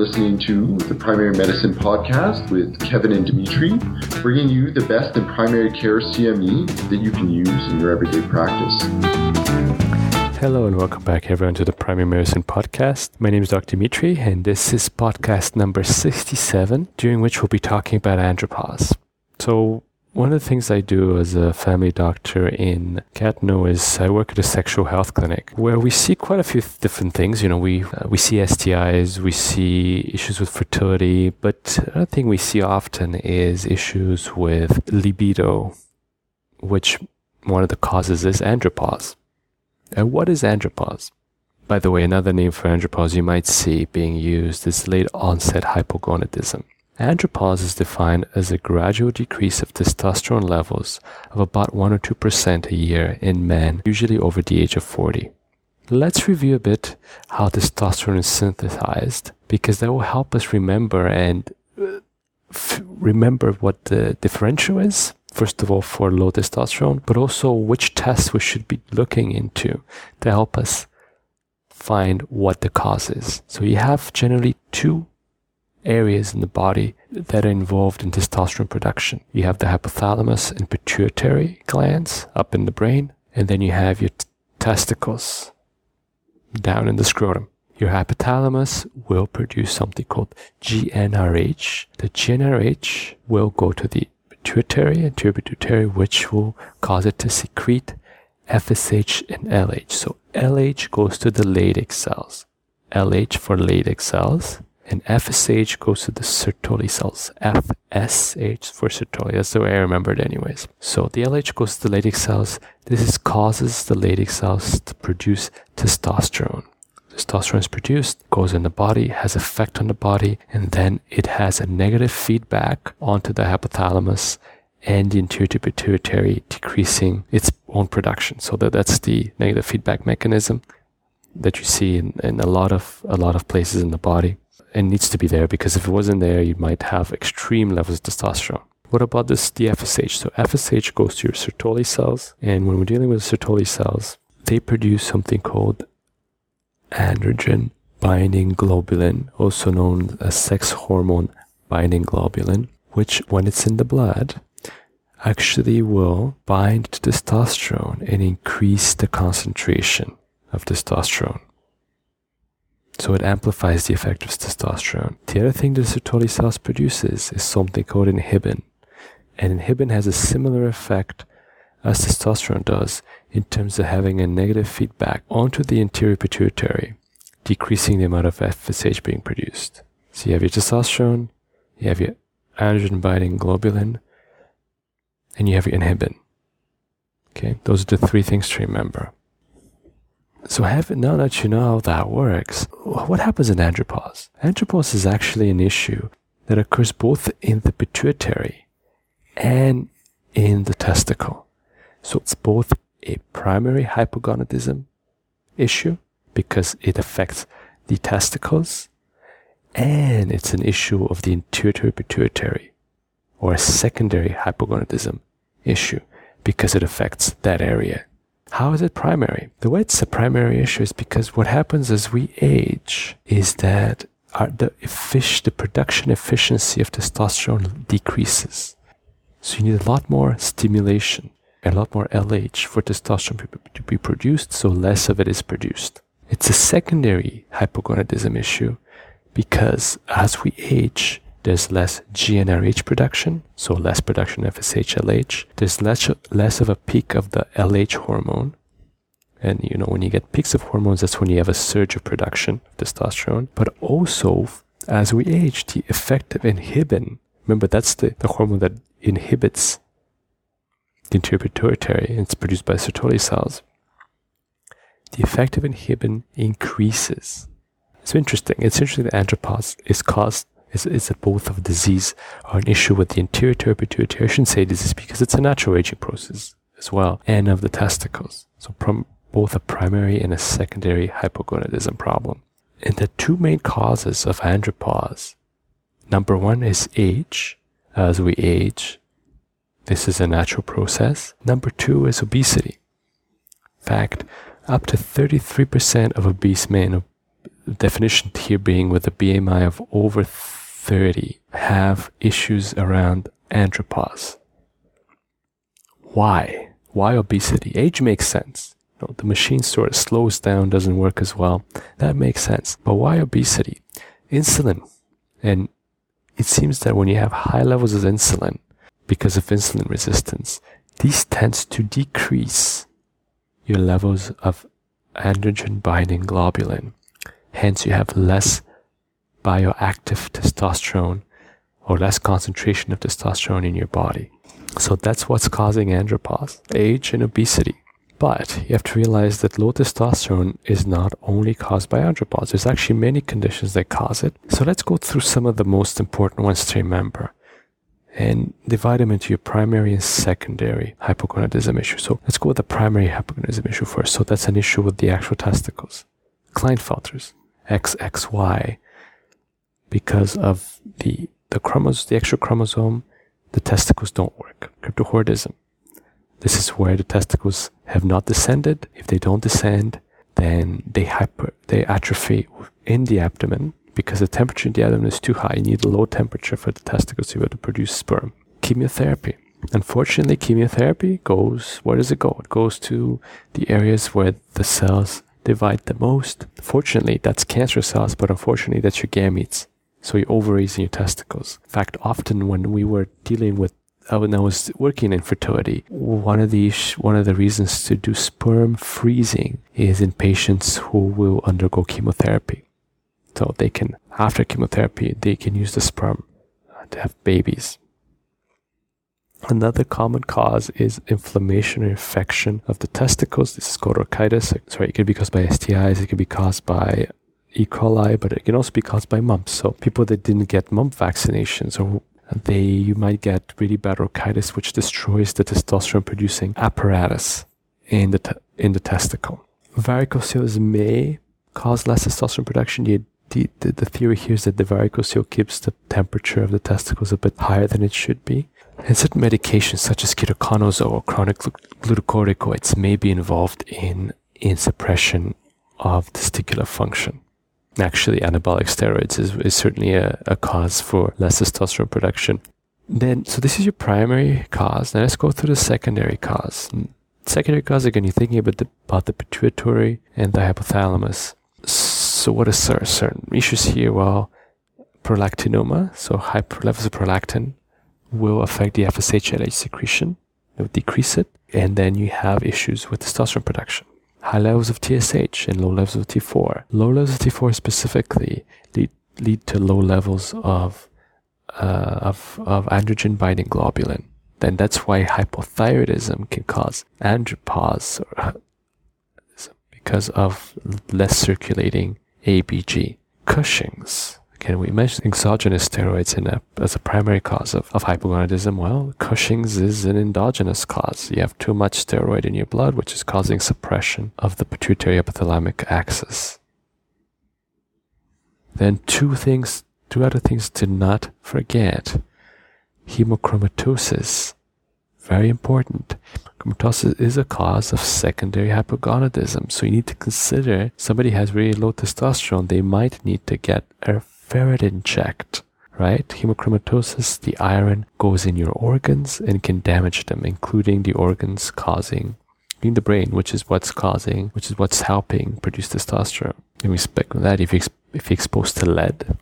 listening to the Primary Medicine Podcast with Kevin and Dimitri, bringing you the best in primary care CME that you can use in your everyday practice. Hello and welcome back everyone to the Primary Medicine Podcast. My name is Dr. Dimitri and this is podcast number 67, during which we'll be talking about andropause. So one of the things I do as a family doctor in Gatineau is I work at a sexual health clinic where we see quite a few different things. You know, we uh, we see STIs, we see issues with fertility, but another thing we see often is issues with libido, which one of the causes is andropause. And what is andropause? By the way, another name for andropause you might see being used is late onset hypogonadism. Andropause is defined as a gradual decrease of testosterone levels of about 1 or 2% a year in men, usually over the age of 40. Let's review a bit how testosterone is synthesized because that will help us remember and uh, f- remember what the differential is. First of all, for low testosterone, but also which tests we should be looking into to help us find what the cause is. So you have generally two areas in the body that are involved in testosterone production. You have the hypothalamus and pituitary glands up in the brain, and then you have your t- testicles down in the scrotum. Your hypothalamus will produce something called GnRH. The GnRH will go to the pituitary and to pituitary, which will cause it to secrete FSH and LH. So LH goes to the Leydig cells. LH for Leydig cells and FSH goes to the Sertoli cells. FSH for Sertoli. That's the way I remember it, anyways. So the LH goes to the Leydig cells. This is causes the Leydig cells to produce testosterone. Testosterone is produced, goes in the body, has effect on the body, and then it has a negative feedback onto the hypothalamus and the anterior pituitary, decreasing its own production. So that, that's the negative feedback mechanism that you see in, in a lot of a lot of places in the body and needs to be there because if it wasn't there, you might have extreme levels of testosterone. What about this, the FSH? So FSH goes to your Sertoli cells, and when we're dealing with Sertoli cells, they produce something called androgen binding globulin, also known as sex hormone binding globulin, which when it's in the blood, actually will bind to testosterone and increase the concentration of testosterone. So it amplifies the effect of testosterone. The other thing the Sertoli cells produces is something called inhibin. And inhibin has a similar effect as testosterone does in terms of having a negative feedback onto the anterior pituitary, decreasing the amount of FSH being produced. So you have your testosterone, you have your androgen binding globulin, and you have your inhibin. Okay, those are the three things to remember. So have, now that you know how that works, what happens in andropause? Andropause is actually an issue that occurs both in the pituitary and in the testicle. So it's both a primary hypogonadism issue because it affects the testicles and it's an issue of the anterior pituitary or a secondary hypogonadism issue because it affects that area how is it primary? The way it's a primary issue is because what happens as we age is that our, the, effic- the production efficiency of testosterone decreases. So you need a lot more stimulation, a lot more LH for testosterone to be produced, so less of it is produced. It's a secondary hypogonadism issue because as we age, there's less GnRH production, so less production of FSH-LH. There's less, less of a peak of the LH hormone. And you know, when you get peaks of hormones, that's when you have a surge of production of testosterone. But also, as we age, the effect of inhibin, remember that's the, the hormone that inhibits the and it's produced by Sertoli cells. The effect of inhibin increases. It's interesting. It's interesting that andropause is caused is, is both of disease are an issue with the anterior pituitary. I shouldn't say disease because it's a natural aging process as well, and of the testicles. So both a primary and a secondary hypogonadism problem. And the two main causes of andropause, number one is age. As we age, this is a natural process. Number two is obesity. In fact, up to 33% of obese men definition here being with a BMI of over 30 have issues around andropause. Why? Why obesity? Age makes sense. The machine sort of slows down, doesn't work as well. That makes sense. But why obesity? Insulin. And it seems that when you have high levels of insulin, because of insulin resistance, these tends to decrease your levels of androgen binding globulin. Hence, you have less bioactive testosterone or less concentration of testosterone in your body. So that's what's causing andropause, age and obesity. But you have to realize that low testosterone is not only caused by andropause. There's actually many conditions that cause it. So let's go through some of the most important ones to remember and divide them into your primary and secondary hypogonadism issue. So let's go with the primary hypogonadism issue first. So that's an issue with the actual testicles. Klinefelters, XXY, because of the the chromosome, the extra chromosome, the testicles don't work. Cryptorchidism. This is where the testicles have not descended. If they don't descend, then they hyper, they atrophy in the abdomen because the temperature in the abdomen is too high. You need a low temperature for the testicles to be able to produce sperm. Chemotherapy. Unfortunately, chemotherapy goes, where does it go? It goes to the areas where the cells divide the most. Fortunately, that's cancer cells, but unfortunately, that's your gametes. So your ovaries and your testicles. In fact, often when we were dealing with uh, when I was working in fertility, one of the one of the reasons to do sperm freezing is in patients who will undergo chemotherapy. So they can, after chemotherapy, they can use the sperm to have babies. Another common cause is inflammation or infection of the testicles. This is called orchitis. Sorry, it could be caused by STIs. It could be caused by E. coli, but it can also be caused by mumps. So people that didn't get mump vaccinations or they you might get really bad orchitis, which destroys the testosterone producing apparatus in the te- in the testicle. Varicocele may cause less testosterone production. The, the, the theory here is that the varicocele keeps the temperature of the testicles a bit higher than it should be. And certain medications such as ketoconazole or chronic glucocorticoids may be involved in, in suppression of testicular function actually anabolic steroids is, is certainly a, a cause for less testosterone production. Then, so this is your primary cause. Now let's go through the secondary cause. Mm, secondary cause, again, you're thinking about the, about the pituitary and the hypothalamus. So what are certain issues here? Well, prolactinoma, so high levels of prolactin will affect the FSH LH secretion, it will decrease it, and then you have issues with testosterone production high levels of TSH and low levels of T4. Low levels of T4 specifically lead, lead to low levels of, uh, of, of androgen binding globulin. Then that's why hypothyroidism can cause andropause or, because of less circulating ABG. Cushing's Again, we mentioned exogenous steroids a, as a primary cause of, of hypogonadism. Well, Cushing's is an endogenous cause. You have too much steroid in your blood, which is causing suppression of the pituitary hypothalamic axis. Then two things, two other things to not forget. Hemochromatosis. Very important. Hemochromatosis is a cause of secondary hypogonadism. So you need to consider somebody has really low testosterone, they might need to get a ferritin checked, right? Hemochromatosis, the iron goes in your organs and can damage them, including the organs causing in the brain, which is what's causing, which is what's helping produce testosterone. In respect expect that if you if you're exposed to lead,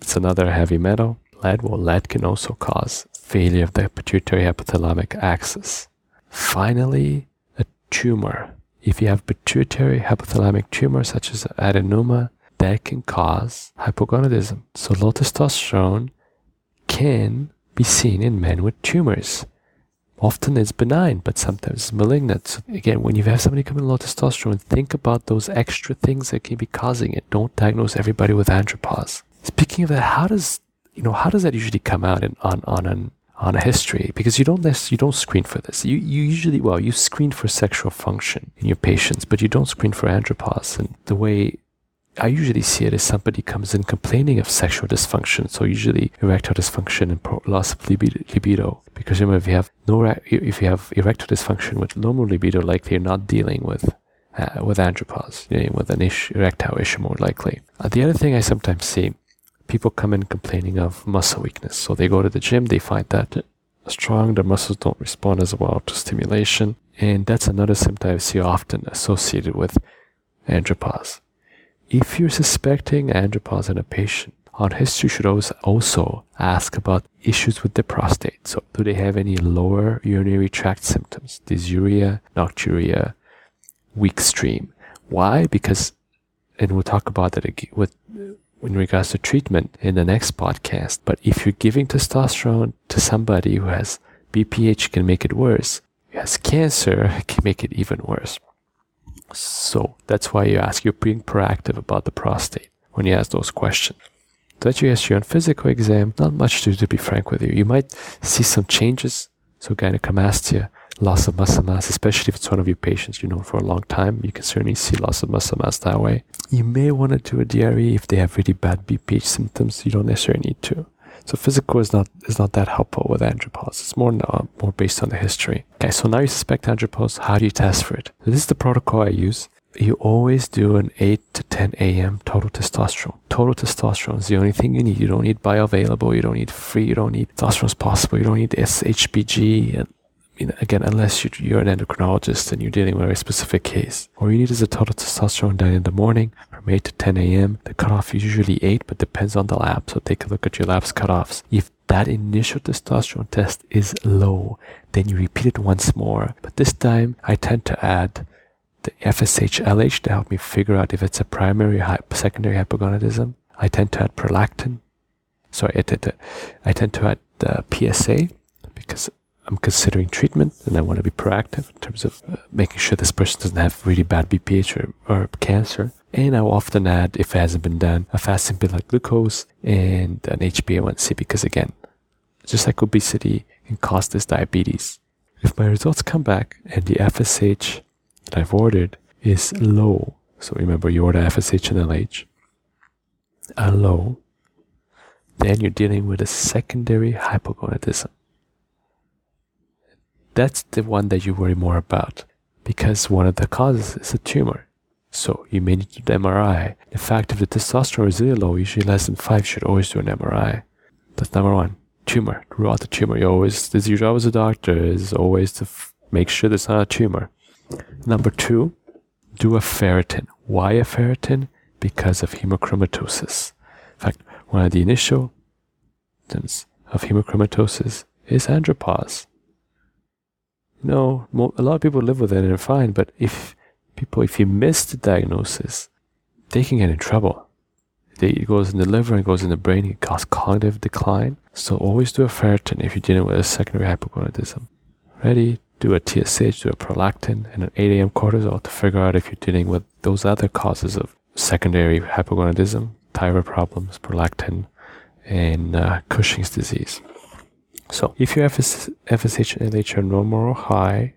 it's another heavy metal. Lead, well, lead can also cause failure of the pituitary hypothalamic axis. Finally, a tumor. If you have pituitary hypothalamic tumor such as adenoma, that can cause hypogonadism. So low testosterone can be seen in men with tumors. Often it's benign, but sometimes it's malignant. So again, when you have somebody coming low testosterone, think about those extra things that can be causing it. Don't diagnose everybody with andropause. Speaking of that, how does you know how does that usually come out in, on on an on a history because you don't you don't screen for this. You you usually well you screen for sexual function in your patients, but you don't screen for andropause. And the way I usually see it as somebody comes in complaining of sexual dysfunction. So usually erectile dysfunction and loss of libido. Because remember, if you have no, if you have erectile dysfunction with low libido, likely you're not dealing with uh, with andropause, you know, with an issue, erectile issue more likely. Uh, the other thing I sometimes see, people come in complaining of muscle weakness. So they go to the gym, they find that strong, their muscles don't respond as well to stimulation. And that's another symptom I see often associated with andropause. If you're suspecting andropause in a patient, on history should also ask about issues with the prostate. So, do they have any lower urinary tract symptoms? Dysuria, nocturia, weak stream. Why? Because, and we'll talk about that again with in regards to treatment in the next podcast. But if you're giving testosterone to somebody who has BPH, can make it worse. Who has cancer, can make it even worse. So that's why you ask, you're being proactive about the prostate when you ask those questions. That you ask you on physical exam, not much to do, to be frank with you. You might see some changes. So gynecomastia, loss of muscle mass, especially if it's one of your patients you know for a long time, you can certainly see loss of muscle mass that way. You may want to do a DRE if they have really bad BPH symptoms. You don't necessarily need to. So physical is not is not that helpful with andropause. It's more uh, more based on the history. Okay, so now you suspect andropause. How do you test for it? So this is the protocol I use. You always do an 8 to 10 a.m. total testosterone. Total testosterone is the only thing you need. You don't need bioavailable. You don't need free. You don't need testosterone possible. You don't need SHBG and mean, again, unless you're an endocrinologist and you're dealing with a very specific case. All you need is a total testosterone done in the morning from 8 to 10 a.m. The cutoff is usually 8, but depends on the lab. So take a look at your lab's cutoffs. If that initial testosterone test is low, then you repeat it once more. But this time, I tend to add the FSH LH to help me figure out if it's a primary, or secondary hypogonadism. I tend to add prolactin. Sorry, I tend to, I tend to add the PSA because I'm considering treatment and I want to be proactive in terms of uh, making sure this person doesn't have really bad BPH or, or cancer. And I'll often add, if it hasn't been done, a fasting blood glucose and an HbA1c because again, just like obesity can cause this diabetes. If my results come back and the FSH that I've ordered is low, so remember you order FSH and LH, are low, then you're dealing with a secondary hypogonadism that's the one that you worry more about because one of the causes is a tumor. So you may need an MRI. In fact, if the testosterone is really low, usually less than five, should always do an MRI. That's number one. Tumor. Rule out the tumor. You always, this your job as a doctor is always to f- make sure there's not a tumor. Number two, do a ferritin. Why a ferritin? Because of hemochromatosis. In fact, one of the initial symptoms of hemochromatosis is andropause. No, a lot of people live with it and they're fine. But if people, if you miss the diagnosis, they can get in trouble. it goes in the liver and goes in the brain. It causes cognitive decline. So always do a ferritin if you're dealing with a secondary hypogonadism. Ready? Do a TSH, do a prolactin, and an 8 a.m. cortisol to figure out if you're dealing with those other causes of secondary hypogonadism, thyroid problems, prolactin, and uh, Cushing's disease. So if your FS, FSH and LH are normal or high,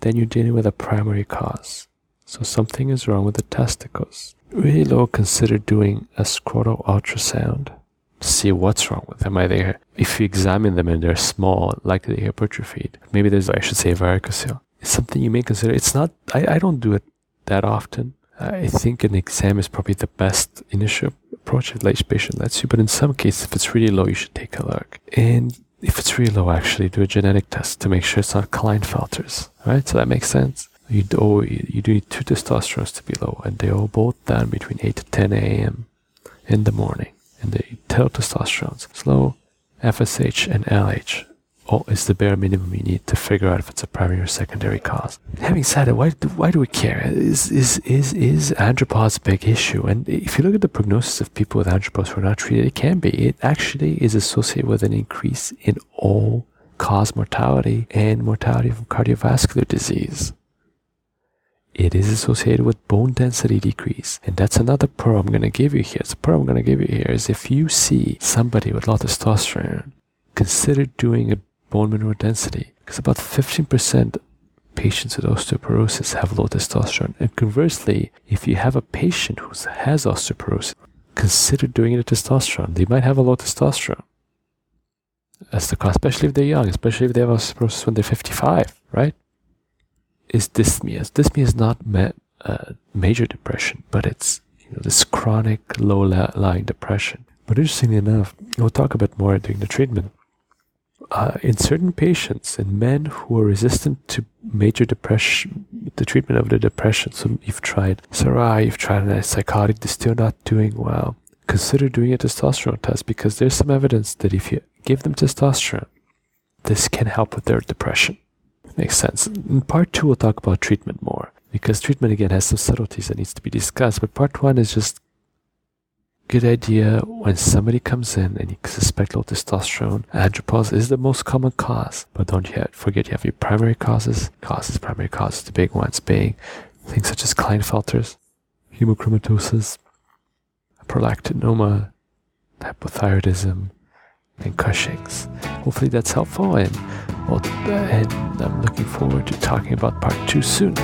then you're dealing with a primary cause. So something is wrong with the testicles. Really low, consider doing a scrotal ultrasound to see what's wrong with them. Either if you examine them and they're small, likely hypertrophied. Maybe there's, I should say, varicocele. It's something you may consider. It's not, I, I don't do it that often. I think an exam is probably the best initial approach if late patient lets you, but in some cases, if it's really low, you should take a look. And if it's really low, actually do a genetic test to make sure it's not Klinefelters, right? So that makes sense. You do, oh, you do need two testosterones to be low, and they all both down between 8 to 10 a.m. in the morning. And the total testosterones, slow, FSH, and LH all is the bare minimum you need to figure out if it's a primary or secondary cause. Having said it, why do, why do we care? Is, is, is, is andropause a big issue? And if you look at the prognosis of people with andropause who are not treated, it can be. It actually is associated with an increase in all cause mortality and mortality from cardiovascular disease. It is associated with bone density decrease. And that's another pearl I'm going to give you here. The pearl I'm going to give you here is if you see somebody with low testosterone, consider doing a bone mineral density because about 15% patients with osteoporosis have low testosterone. And conversely, if you have a patient who has osteoporosis, consider doing a testosterone. They might have a low testosterone. That's the cause, especially if they're young, especially if they have osteoporosis when they're 55, right? Is dysthymia. Dysthymia is not met, uh, major depression, but it's you know this chronic low-lying depression. But interestingly enough, we'll talk a bit more during the treatment. Uh, in certain patients, in men who are resistant to major depression, the treatment of the depression, so you've tried SRI, you've tried a psychotic, they're still not doing well. Consider doing a testosterone test because there's some evidence that if you give them testosterone, this can help with their depression. Makes sense. In part two, we'll talk about treatment more because treatment again has some subtleties that needs to be discussed. But part one is just good idea when somebody comes in and you suspect low testosterone. Andropause is the most common cause, but don't forget you have your primary causes. Causes, primary causes, the big ones being things such as Klinefelters, hemochromatosis, prolactinoma, hypothyroidism, and Cushing's. Hopefully that's helpful, and, and I'm looking forward to talking about part two soon.